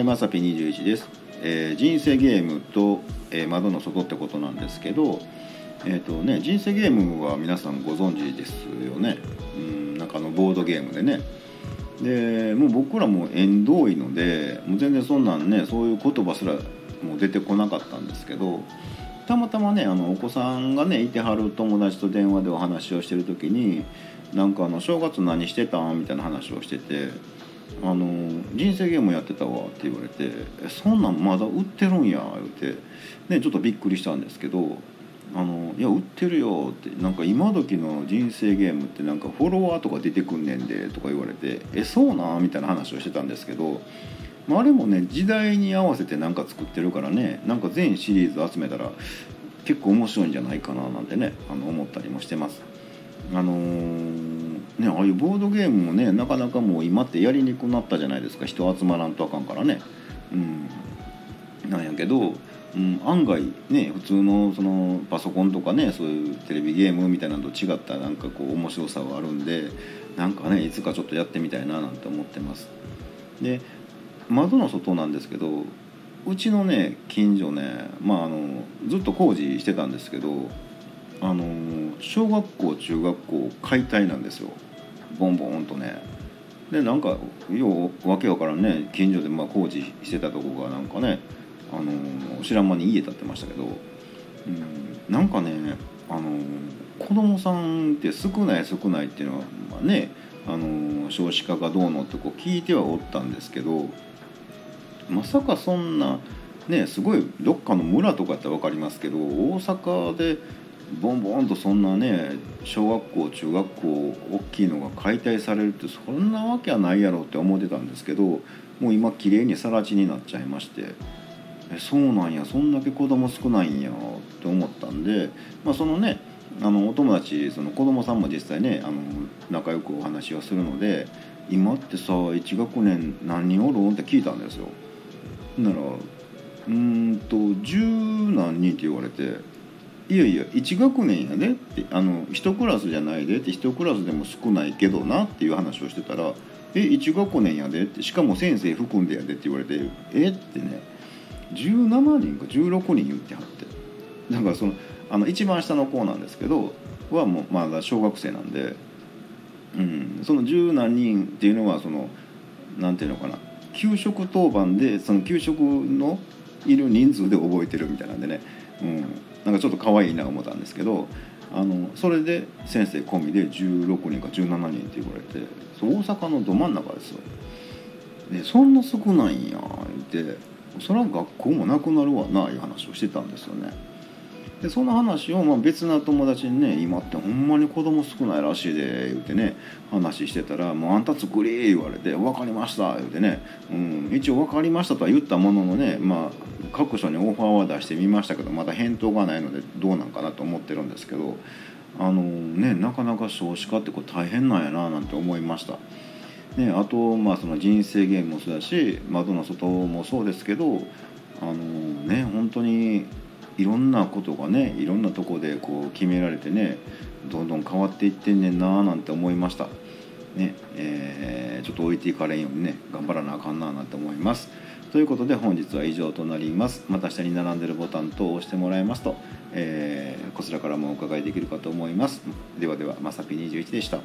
はいまさぴ21です、えー人生ゲームと、えー窓の外ってことなんですけどえっ、とね人生ゲームは皆さんご存知ですよね。うんなんかあのボードゲームでね。でもう僕らも縁遠いのでもう全然そんなんねそういう言葉すらもう出てこなかったんですけどたまたまねあのお子さんがねいてはる友達と電話でお話をしてる時になんかあの「正月何してたん?」みたいな話をしてて「あの人生ゲームやってたわ」って言われて「そんなんまだ売ってるんや」言うて、ね、ちょっとびっくりしたんですけど「あのいや売ってるよ」ってなんか今時の人生ゲームってなんかフォロワーとか出てくんねんでとか言われて「えそうな?」みたいな話をしてたんですけど。まああれもね時代に合わせて何か作ってるからねなんか全シリーズ集めたら結構面白いんじゃないかななんてねあの思ったりもしてます。あのーねああいうボードゲームもねなかなかもう今ってやりにくくなったじゃないですか人集まらんとあかんからね。うん、なんやけど、うん、案外ね普通のそのパソコンとかねそういうテレビゲームみたいなのと違ったなんかこう面白さがあるんでなんかねいつかちょっとやってみたいななんて思ってます。で窓の外なんですけどうちのね近所ね、まあ、あのずっと工事してたんですけどあの小学校中学校解体なんですよボンボンとね。でなんかようわけわからんね近所でまあ工事してたとこがなんかねあの知らん間に家建ってましたけど、うん、なんかねあの子供さんって少ない少ないっていうのは、まあ、ねあの少子化がどうのってこう聞いてはおったんですけどまさかそんなねすごいどっかの村とかって分かりますけど大阪でボンボンとそんなね小学校中学校大きいのが解体されるってそんなわけはないやろって思ってたんですけどもう今綺麗に更地になっちゃいましてえそうなんやそんだけ子供少ないんやって思ったんで、まあ、そのねあのお友達その子供さんも実際ねあの仲良くお話をするので今ってさ1学年何人おるんって聞いたんですよ。ならうんと十何人って言われて「いやいや1学年やで」って「あの1クラスじゃないで」って1クラスでも少ないけどなっていう話をしてたら「え1学年やで」ってしかも先生含んでやで。って言われて「え？っ?」てね17人か16人言ってはって。だからそのあの一番下の子なんですけどはもうまだ小学生なんで、うん、その十何人っていうのはそのなんていうのかな。給食当番でその給食のいる人数で覚えてるみたいなんでね、うん、なんかちょっと可愛いな思ったんですけどあのそれで先生込みで16人か17人って言われて大阪のど真ん中ですよ。でそんな少ないんや言ってそら学校もなくなるわないう話をしてたんですよね。でその話をまあ別な友達にね「今ってほんまに子供少ないらしいで」言うてね話してたら「もうあんた作り」言われて「分かりました」言うてね、うん、一応「分かりました」とは言ったもののねまあ各所にオファーは出してみましたけどまだ返答がないのでどうなんかなと思ってるんですけどあのねなかなか少子化ってこう大変なんやななんて思いました。ね、あと、まあ、その人生ゲームもそうだし窓の外もそうですけどあのね本当にいろんなことがねいろんなとこでこう決められてねどんどん変わっていってんねんなーなんて思いました。ねえーちょっと置いていかれんようにね頑張らなあかんなーなんて思います。ということで本日は以上となります。また下に並んでるボタン等を押してもらえますと、えーこちらからもお伺いできるかと思います。ではではまさぴ21でした。